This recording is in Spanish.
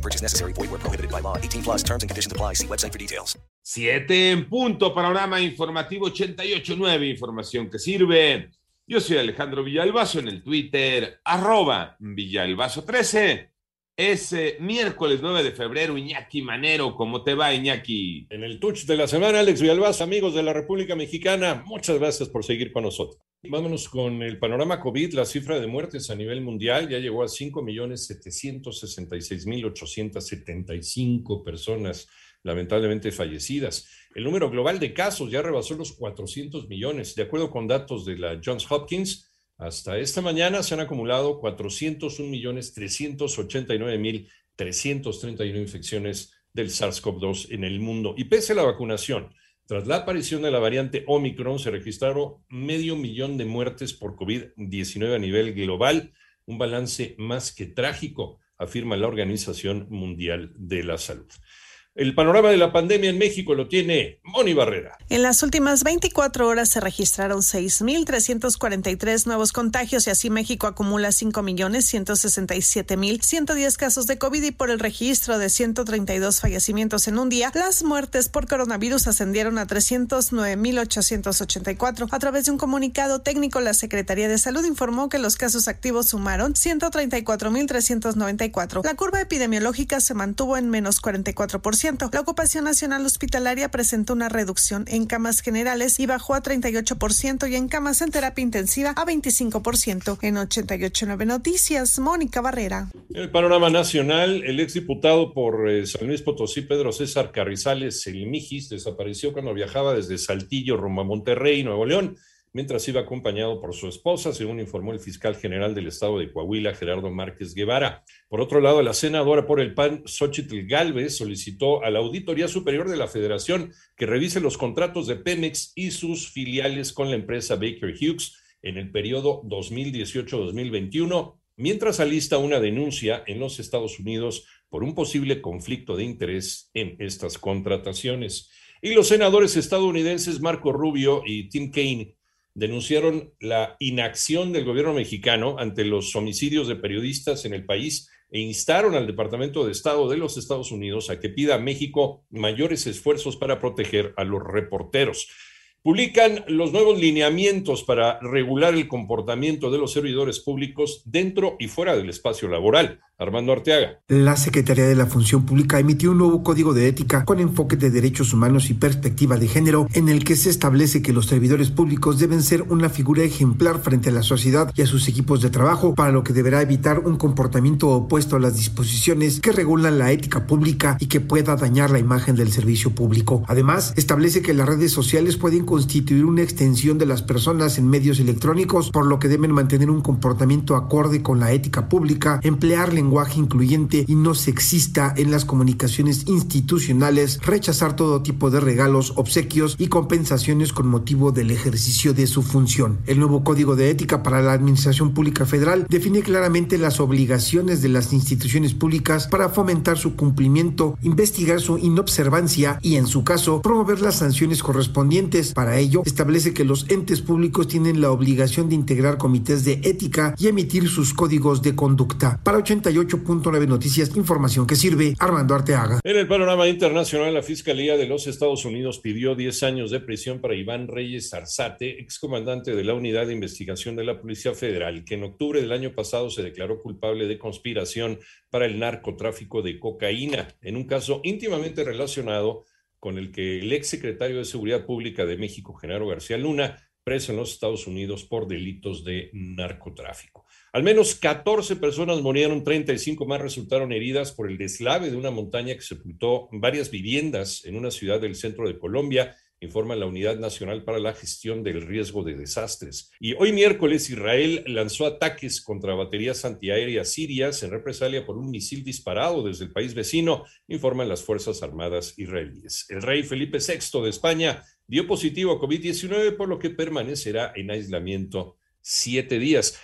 No purchase necessary. Void where prohibited by law. 18 plus terms and conditions apply. See website for details. Siete en punto, panorama informativo 88.9, información que sirve. Yo soy Alejandro Villalbazo en el Twitter, arroba Villalbazo13. Es eh, miércoles 9 de febrero, Iñaki Manero. ¿Cómo te va, Iñaki? En el touch de la semana, Alex Villalbazo, amigos de la República Mexicana, muchas gracias por seguir con nosotros. Vámonos con el panorama COVID. La cifra de muertes a nivel mundial ya llegó a 5.766.875 personas lamentablemente fallecidas. El número global de casos ya rebasó los 400 millones. De acuerdo con datos de la Johns Hopkins, hasta esta mañana se han acumulado 401.389.331 infecciones del SARS-CoV-2 en el mundo. Y pese a la vacunación, tras la aparición de la variante Omicron, se registraron medio millón de muertes por COVID-19 a nivel global, un balance más que trágico, afirma la Organización Mundial de la Salud. El panorama de la pandemia en México lo tiene Moni Barrera. En las últimas 24 horas se registraron 6.343 nuevos contagios y así México acumula 5.167.110 casos de COVID y por el registro de 132 fallecimientos en un día, las muertes por coronavirus ascendieron a 309.884. A través de un comunicado técnico, la Secretaría de Salud informó que los casos activos sumaron 134.394. La curva epidemiológica se mantuvo en menos 44%. La ocupación nacional hospitalaria presentó una reducción en camas generales y bajó a 38% y en camas en terapia intensiva a 25%. En 889 Noticias, Mónica Barrera. El panorama nacional, el exdiputado por eh, San Luis Potosí, Pedro César Carrizales El Mijis, desapareció cuando viajaba desde Saltillo rumbo a Monterrey, Nuevo León mientras iba acompañado por su esposa, según informó el fiscal general del estado de Coahuila, Gerardo Márquez Guevara. Por otro lado, la senadora por el PAN, Xochitl Galvez, solicitó a la Auditoría Superior de la Federación que revise los contratos de Pemex y sus filiales con la empresa Baker Hughes en el periodo 2018-2021, mientras alista una denuncia en los Estados Unidos por un posible conflicto de interés en estas contrataciones. Y los senadores estadounidenses Marco Rubio y Tim Kaine denunciaron la inacción del gobierno mexicano ante los homicidios de periodistas en el país e instaron al Departamento de Estado de los Estados Unidos a que pida a México mayores esfuerzos para proteger a los reporteros publican los nuevos lineamientos para regular el comportamiento de los servidores públicos dentro y fuera del espacio laboral. Armando Arteaga. La Secretaría de la Función Pública emitió un nuevo código de ética con enfoque de derechos humanos y perspectiva de género en el que se establece que los servidores públicos deben ser una figura ejemplar frente a la sociedad y a sus equipos de trabajo, para lo que deberá evitar un comportamiento opuesto a las disposiciones que regulan la ética pública y que pueda dañar la imagen del servicio público. Además, establece que las redes sociales pueden constituir una extensión de las personas en medios electrónicos, por lo que deben mantener un comportamiento acorde con la ética pública, emplear lenguaje incluyente y no sexista en las comunicaciones institucionales, rechazar todo tipo de regalos, obsequios y compensaciones con motivo del ejercicio de su función. El nuevo Código de Ética para la Administración Pública Federal define claramente las obligaciones de las instituciones públicas para fomentar su cumplimiento, investigar su inobservancia y, en su caso, promover las sanciones correspondientes para ello, establece que los entes públicos tienen la obligación de integrar comités de ética y emitir sus códigos de conducta. Para 88.9 Noticias, información que sirve Armando Arteaga. En el panorama internacional, la Fiscalía de los Estados Unidos pidió 10 años de prisión para Iván Reyes Arzate, excomandante de la Unidad de Investigación de la Policía Federal, que en octubre del año pasado se declaró culpable de conspiración para el narcotráfico de cocaína, en un caso íntimamente relacionado con el que el ex secretario de Seguridad Pública de México, Genaro García Luna, preso en los Estados Unidos por delitos de narcotráfico. Al menos 14 personas murieron, 35 más resultaron heridas por el deslave de una montaña que sepultó varias viviendas en una ciudad del centro de Colombia informa la Unidad Nacional para la Gestión del Riesgo de Desastres. Y hoy miércoles Israel lanzó ataques contra baterías antiaéreas sirias en represalia por un misil disparado desde el país vecino, informan las Fuerzas Armadas israelíes. El rey Felipe VI de España dio positivo a COVID-19, por lo que permanecerá en aislamiento siete días.